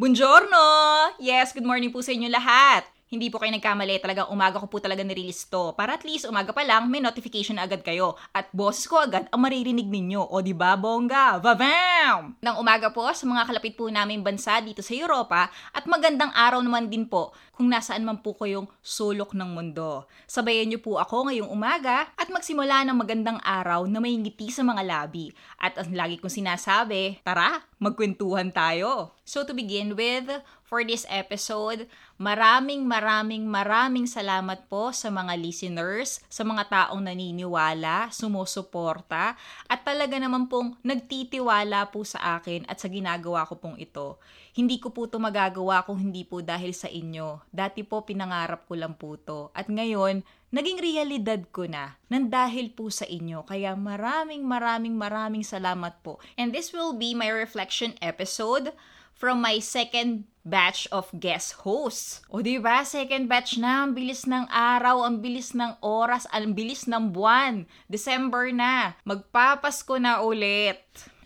Buongiorno! Yes, good morning po sa inyo lahat. Hindi po kayo nagkamali, talagang umaga ko po talaga nirelease to. Para at least umaga pa lang, may notification na agad kayo. At boses ko agad ang maririnig ninyo. O di ba bongga? Vavam! Nang umaga po sa mga kalapit po namin bansa dito sa Europa at magandang araw naman din po kung nasaan man po kayong sulok ng mundo. Sabayan niyo po ako ngayong umaga at magsimula ng magandang araw na may ngiti sa mga labi. At ang lagi kong sinasabi, tara, magkwentuhan tayo. So to begin with, for this episode, maraming maraming maraming salamat po sa mga listeners, sa mga taong naniniwala, sumusuporta, at talaga naman pong nagtitiwala po sa akin at sa ginagawa ko pong ito. Hindi ko po ito magagawa kung hindi po dahil sa inyo. Dati po pinangarap ko lang po to. At ngayon, naging realidad ko na nang dahil po sa inyo. Kaya maraming maraming maraming salamat po. And this will be my reflection episode from my second batch of guest hosts. O di ba, second batch na, ang bilis ng araw, ang bilis ng oras, ang bilis ng buwan. December na, magpapasko na ulit.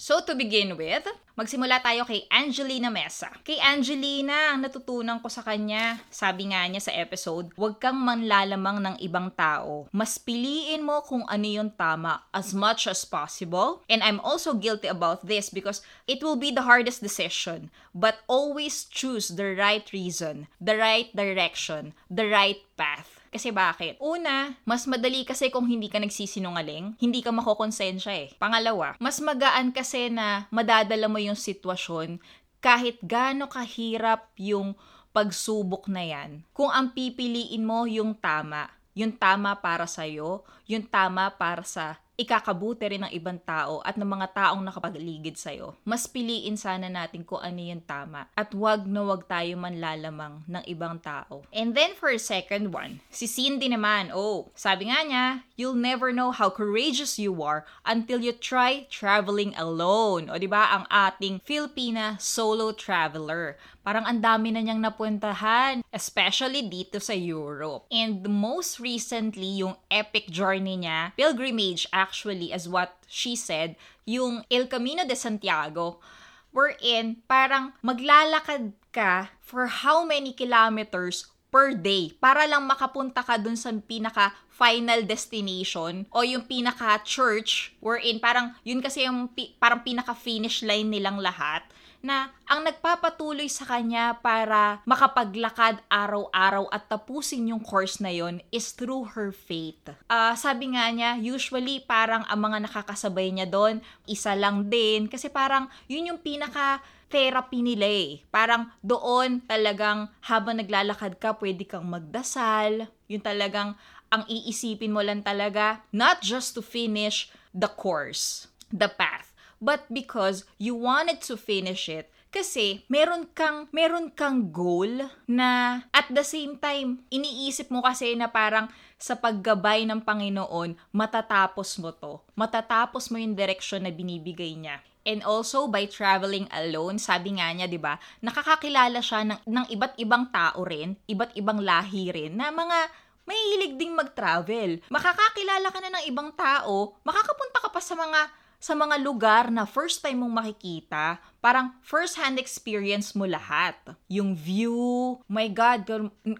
So to begin with, magsimula tayo kay Angelina Mesa. Kay Angelina, ang natutunan ko sa kanya, sabi nga niya sa episode, huwag kang manlalamang ng ibang tao. Mas piliin mo kung ano yung tama as much as possible. And I'm also guilty about this because it will be the hardest decision. But always choose the right reason, the right direction, the right path. Kasi bakit? Una, mas madali kasi kung hindi ka nagsisinungaling, hindi ka makokonsensya eh. Pangalawa, mas magaan kasi na madadala mo yung sitwasyon kahit gaano kahirap yung pagsubok na yan. Kung ang pipiliin mo yung tama, yung tama para sa'yo, yung tama para sa ikakabuti rin ng ibang tao at ng mga taong nakapaligid sa'yo. Mas piliin sana natin kung ano yung tama at wag na wag tayo manlalamang ng ibang tao. And then for a second one, si Cindy naman, oh, sabi nga niya, you'll never know how courageous you are until you try traveling alone. O ba ang ating Filipina solo traveler. Parang ang dami na niyang napuntahan, especially dito sa Europe. And most recently, yung epic journey niya, pilgrimage actually, as what she said, yung El Camino de Santiago, wherein parang maglalakad ka for how many kilometers per day para lang makapunta ka dun sa pinaka final destination o yung pinaka church wherein parang yun kasi yung parang pinaka finish line nilang lahat na ang nagpapatuloy sa kanya para makapaglakad araw-araw at tapusin yung course na yon is through her faith. Uh, sabi nga niya, usually parang ang mga nakakasabay niya doon, isa lang din. Kasi parang yun yung pinaka therapy nila eh. Parang doon talagang habang naglalakad ka, pwede kang magdasal. Yung talagang ang iisipin mo lang talaga, not just to finish the course, the path, but because you wanted to finish it kasi meron kang meron kang goal na at the same time iniisip mo kasi na parang sa paggabay ng Panginoon matatapos mo to. Matatapos mo yung direksyon na binibigay niya. And also by traveling alone, sabi nga niya, 'di ba? Nakakakilala siya ng ng iba't ibang tao rin, iba't ibang lahi rin na mga may hilig ding mag-travel. Makakakilala ka na ng ibang tao, makakapunta ka pa sa mga sa mga lugar na first time mong makikita, parang first-hand experience mo lahat. Yung view, my God,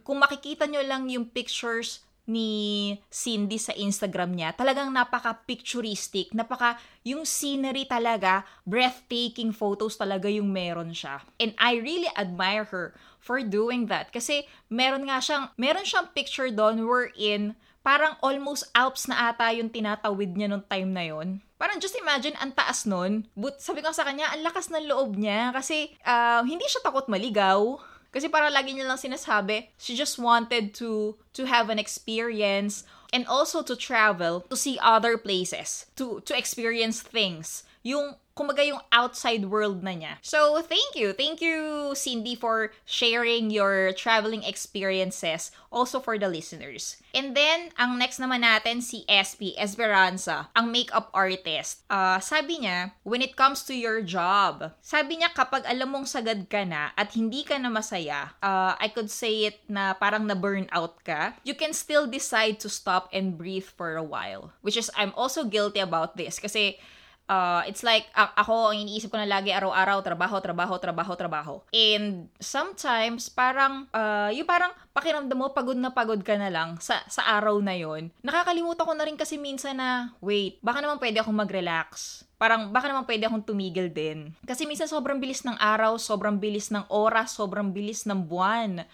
kung makikita nyo lang yung pictures ni Cindy sa Instagram niya, talagang napaka-picturistic, napaka, yung scenery talaga, breathtaking photos talaga yung meron siya. And I really admire her for doing that. Kasi meron nga siyang, meron siyang picture doon wherein parang almost Alps na ata yung tinatawid niya nung time na yon. Parang just imagine, ang taas nun. But sabi ko sa kanya, ang lakas ng loob niya kasi uh, hindi siya takot maligaw. Kasi para lagi niya lang sinasabi, she just wanted to to have an experience and also to travel to see other places, to to experience things. Yung kumaga yung outside world na niya. So, thank you. Thank you, Cindy, for sharing your traveling experiences also for the listeners. And then, ang next naman natin, si SP Esperanza, ang makeup artist. Uh, sabi niya, when it comes to your job, sabi niya kapag alam mong sagad ka na at hindi ka na masaya, uh, I could say it na parang na-burn out ka, you can still decide to stop and breathe for a while. Which is, I'm also guilty about this kasi Uh, it's like, a- ako, ang iniisip ko na lagi araw-araw, trabaho, trabaho, trabaho, trabaho. And sometimes, parang, uh, yung parang pakiramdam mo, pagod na pagod ka na lang sa, sa araw na yon Nakakalimutan ko na rin kasi minsan na, wait, baka naman pwede akong mag-relax. Parang baka naman pwede akong tumigil din. Kasi minsan sobrang bilis ng araw, sobrang bilis ng oras, sobrang bilis ng buwan.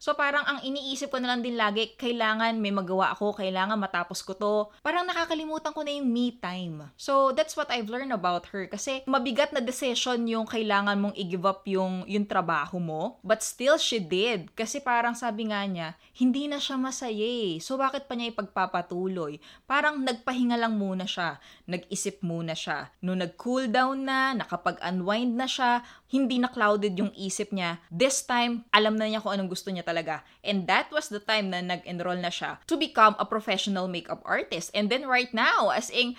So parang ang iniisip ko na lang din lagi, kailangan may magawa ako, kailangan matapos ko to. Parang nakakalimutan ko na yung me time. So that's what I've learned about her kasi mabigat na decision yung kailangan mong i-give up yung yung trabaho mo, but still she did kasi parang sabi nga niya, hindi na siya masaya eh. So bakit pa niya ipagpapatuloy? Parang nagpahinga lang muna siya, nag-isip muna siya. Nung nag-cool down na, nakapag-unwind na siya, hindi na clouded yung isip niya. This time, alam na niya kung anong gusto niya talaga. And that was the time na nag-enroll na siya to become a professional makeup artist. And then right now, as in,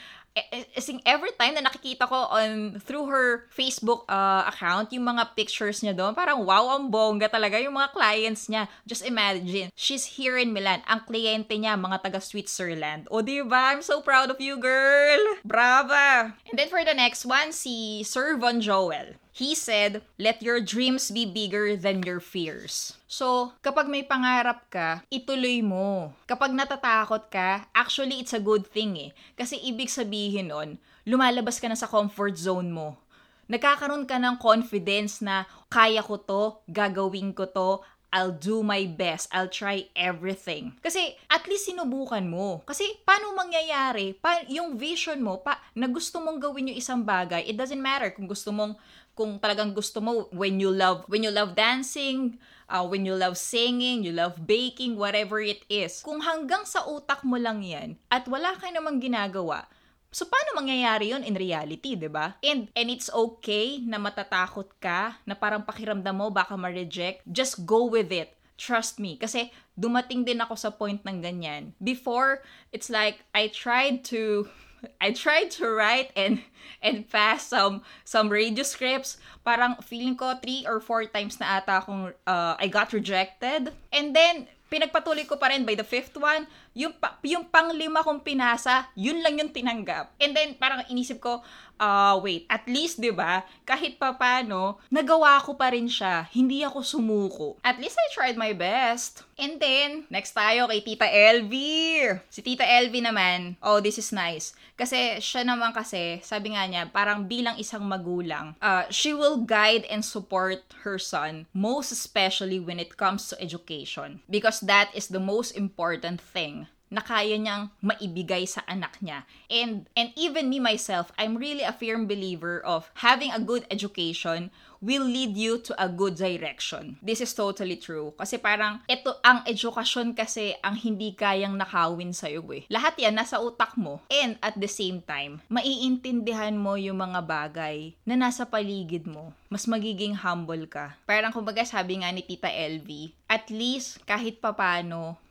as in every time na nakikita ko on through her Facebook uh, account yung mga pictures niya doon parang wow ang bongga talaga yung mga clients niya. Just imagine she's here in Milan. Ang kliyente niya mga taga Switzerland. O di ba? I'm so proud of you girl! Brava! And then for the next one si Sir Von Joel He said, let your dreams be bigger than your fears. So, kapag may pangarap ka, ituloy mo. Kapag natatakot ka, actually it's a good thing eh. Kasi ibig sabihin nun, lumalabas ka na sa comfort zone mo. Nagkakaroon ka ng confidence na kaya ko to, gagawin ko to, I'll do my best. I'll try everything. Kasi at least sinubukan mo. Kasi paano mangyayari? Pa, yung vision mo pa, na gusto mong gawin yung isang bagay, it doesn't matter kung gusto mong kung talagang gusto mo when you love when you love dancing, uh, when you love singing, you love baking, whatever it is. Kung hanggang sa utak mo lang 'yan at wala ka namang ginagawa, So, paano mangyayari yon in reality, di ba? And, and it's okay na matatakot ka, na parang pakiramdam mo baka ma-reject. Just go with it. Trust me. Kasi dumating din ako sa point ng ganyan. Before, it's like, I tried to I tried to write and and pass some some radio scripts. Parang feeling ko three or four times na ata akong uh, I got rejected. And then pinagpatuloy ko pa rin by the fifth one, yung, pa, yung panglima kong pinasa, yun lang yung tinanggap. And then, parang inisip ko, uh, wait, at least, di ba, kahit pa paano, nagawa ko pa rin siya. Hindi ako sumuko. At least I tried my best. And then, next tayo kay Tita Elvie. Si Tita Elvie naman, oh, this is nice. Kasi siya naman kasi, sabi nga niya, parang bilang isang magulang, uh, she will guide and support her son, most especially when it comes to education. Because that is the most important thing na kaya niyang maibigay sa anak niya. And and even me myself, I'm really a firm believer of having a good education will lead you to a good direction. This is totally true. Kasi parang, ito, ang edukasyon kasi ang hindi kayang nakawin sa'yo eh. Lahat yan nasa utak mo. And at the same time, maiintindihan mo yung mga bagay na nasa paligid mo. Mas magiging humble ka. Parang kumbaga sabi nga ni Tita LV, at least kahit papano,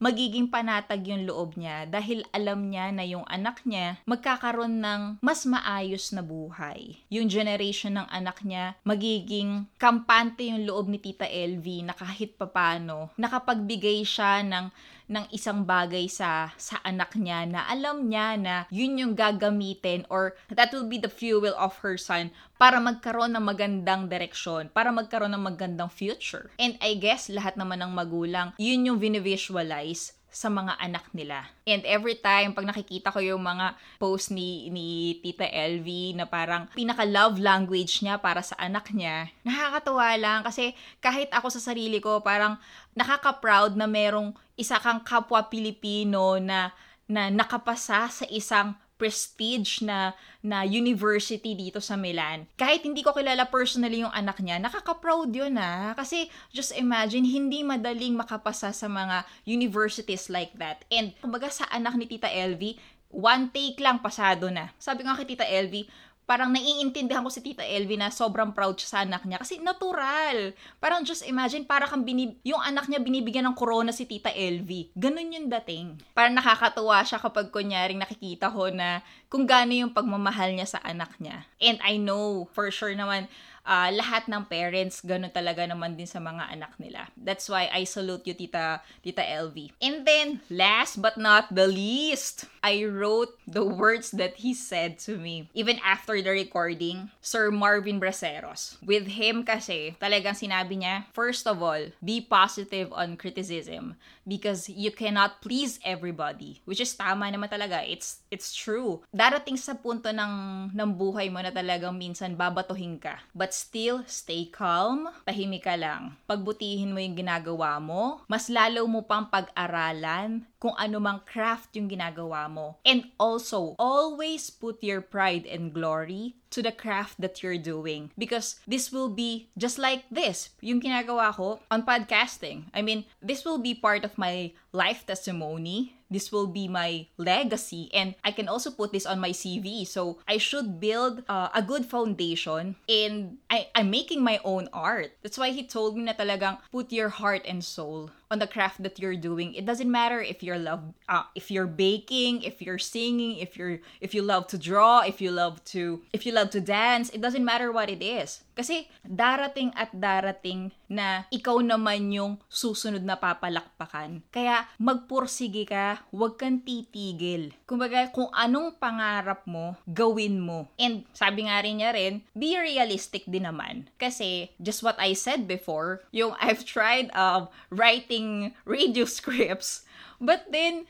magiging panatag yung loob niya dahil alam niya na yung anak niya magkakaroon ng mas maayos na buhay. Yung generation ng anak niya, magiging kampante yung loob ni Tita LV na kahit papano, nakapagbigay siya ng ng isang bagay sa sa anak niya na alam niya na yun yung gagamitin or that will be the fuel of her son para magkaroon ng magandang direksyon, para magkaroon ng magandang future. And I guess lahat naman ng magulang, yun yung visualize sa mga anak nila. And every time, pag nakikita ko yung mga post ni, ni Tita LV na parang pinaka-love language niya para sa anak niya, nakakatuwa lang kasi kahit ako sa sarili ko, parang nakaka-proud na merong isa kang kapwa Pilipino na na nakapasa sa isang prestige na na university dito sa Milan. Kahit hindi ko kilala personally yung anak niya, nakaka-proud yun ah. Kasi just imagine, hindi madaling makapasa sa mga universities like that. And kumbaga sa anak ni Tita Elvie, one take lang pasado na. Sabi ko kay Tita Elvie, parang naiintindihan ko si Tita Elvie na sobrang proud siya sa anak niya kasi natural. Parang just imagine, para kang binib- yung anak niya binibigyan ng corona si Tita Elvie. Ganun yung dating. Parang nakakatuwa siya kapag kunyaring nakikita ko na kung gaano yung pagmamahal niya sa anak niya. And I know, for sure naman, uh, lahat ng parents, ganun talaga naman din sa mga anak nila. That's why I salute you, Tita, Tita LV. And then, last but not the least, I wrote the words that he said to me. Even after the recording, Sir Marvin Braceros. With him kasi, talagang sinabi niya, first of all, be positive on criticism because you cannot please everybody. Which is tama naman talaga. It's it's true. Darating sa punto ng, ng buhay mo na talagang minsan babatuhin ka. But still, stay calm, tahimik ka lang. Pagbutihin mo yung ginagawa mo, mas lalo mo pang pag-aralan kung ano mang craft yung ginagawa mo. And also, always put your pride and glory to the craft that you're doing. Because this will be just like this, yung ginagawa ko on podcasting. I mean, this will be part of my life testimony. This will be my legacy. And I can also put this on my CV. So I should build uh, a good foundation and I, I'm making my own art. That's why he told me na talagang put your heart and soul on the craft that you're doing. It doesn't matter if you're love uh, if you're baking, if you're singing, if you're if you love to draw, if you love to if you love to dance, it doesn't matter what it is. Kasi darating at darating na ikaw naman yung susunod na papalakpakan. Kaya magpursige ka, huwag kang titigil. Kumbaga, kung anong pangarap mo, gawin mo. And sabi nga rin niya rin, be realistic din naman. Kasi, just what I said before, yung I've tried uh, writing radio scripts, but then,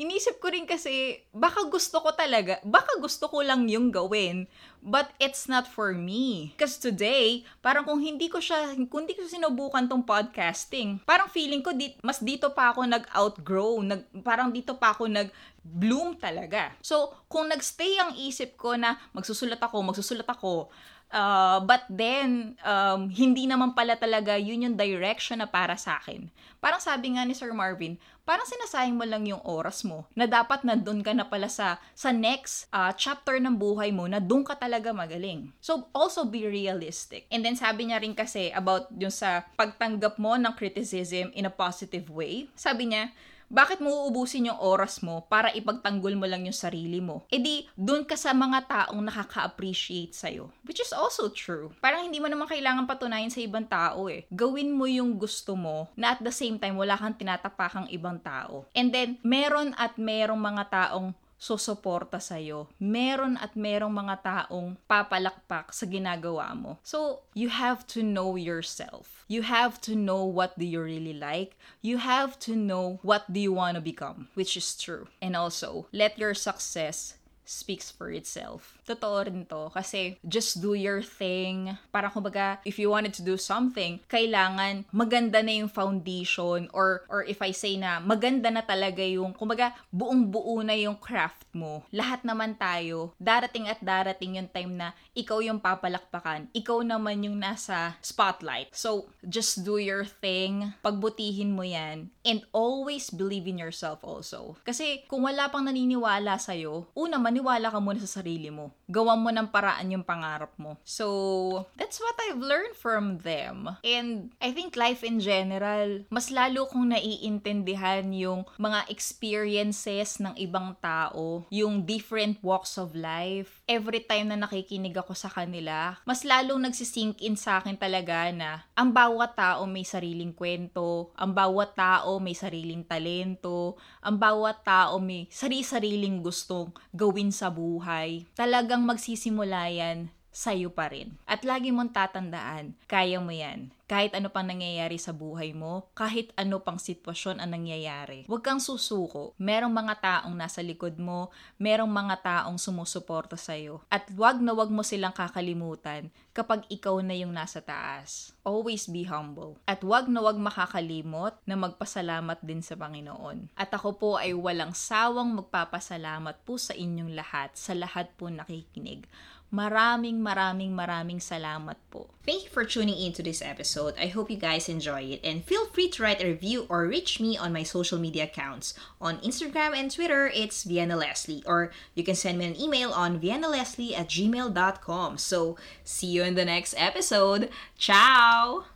inisip ko rin kasi, baka gusto ko talaga, baka gusto ko lang yung gawin, but it's not for me. Because today, parang kung hindi ko siya, kung hindi ko sinubukan tong podcasting, parang feeling ko, di, mas dito pa ako nag-outgrow, nag, parang dito pa ako nag, bloom talaga. So, kung nagstay ang isip ko na magsusulat ako, magsusulat ako, Uh, but then, um, hindi naman pala talaga yun yung direction na para sa akin. Parang sabi nga ni Sir Marvin, parang sinasayang mo lang yung oras mo na dapat na doon ka na pala sa, sa next uh, chapter ng buhay mo na doon ka talaga magaling. So, also be realistic. And then sabi niya rin kasi about yung sa pagtanggap mo ng criticism in a positive way. Sabi niya, bakit mo uubusin yung oras mo para ipagtanggol mo lang yung sarili mo? E di, dun ka sa mga taong nakaka-appreciate sa'yo. Which is also true. Parang hindi mo naman kailangan patunayan sa ibang tao eh. Gawin mo yung gusto mo na at the same time wala kang tinatapakang ibang tao. And then, meron at merong mga taong susuporta sa'yo. Meron at merong mga taong papalakpak sa ginagawa mo. So, you have to know yourself. You have to know what do you really like. You have to know what do you want to become, which is true. And also, let your success speaks for itself. Totoo rin to kasi just do your thing. Para kumbaga, if you wanted to do something, kailangan maganda na yung foundation or or if I say na maganda na talaga yung kumbaga buong-buo na yung craft mo. Lahat naman tayo, darating at darating yung time na ikaw yung papalakpakan. Ikaw naman yung nasa spotlight. So, just do your thing. Pagbutihin mo yan. And always believe in yourself also. Kasi kung wala pang naniniwala sa'yo, una, maniwala ka muna sa sarili mo. Gawan mo ng paraan yung pangarap mo. So, that's what I've learned from them. And I think life in general, mas lalo kong naiintindihan yung mga experiences ng ibang tao, yung different walks of life. Every time na nakikinig ako sa kanila, mas lalong nagsisink in sa akin talaga na ang bawat tao may sariling kwento, ang bawat tao may sariling talento, ang bawat tao may sari-sariling gustong gawin sa buhay. Talagang magsisimula yan sa'yo pa rin. At lagi mong tatandaan, kaya mo yan. Kahit ano pang nangyayari sa buhay mo, kahit ano pang sitwasyon ang nangyayari. Huwag kang susuko. Merong mga taong nasa likod mo, merong mga taong sumusuporta sa'yo. At wag na wag mo silang kakalimutan kapag ikaw na yung nasa taas. Always be humble. At wag na wag makakalimot na magpasalamat din sa Panginoon. At ako po ay walang sawang magpapasalamat po sa inyong lahat, sa lahat po nakikinig. Maraming maraming maraming salamat po. Thank you for tuning in to this episode. I hope you guys enjoy it and feel free to write a review or reach me on my social media accounts. On Instagram and Twitter, it's Vienna Leslie or you can send me an email on viennaleslie at gmail.com. So see you in the next episode. Ciao!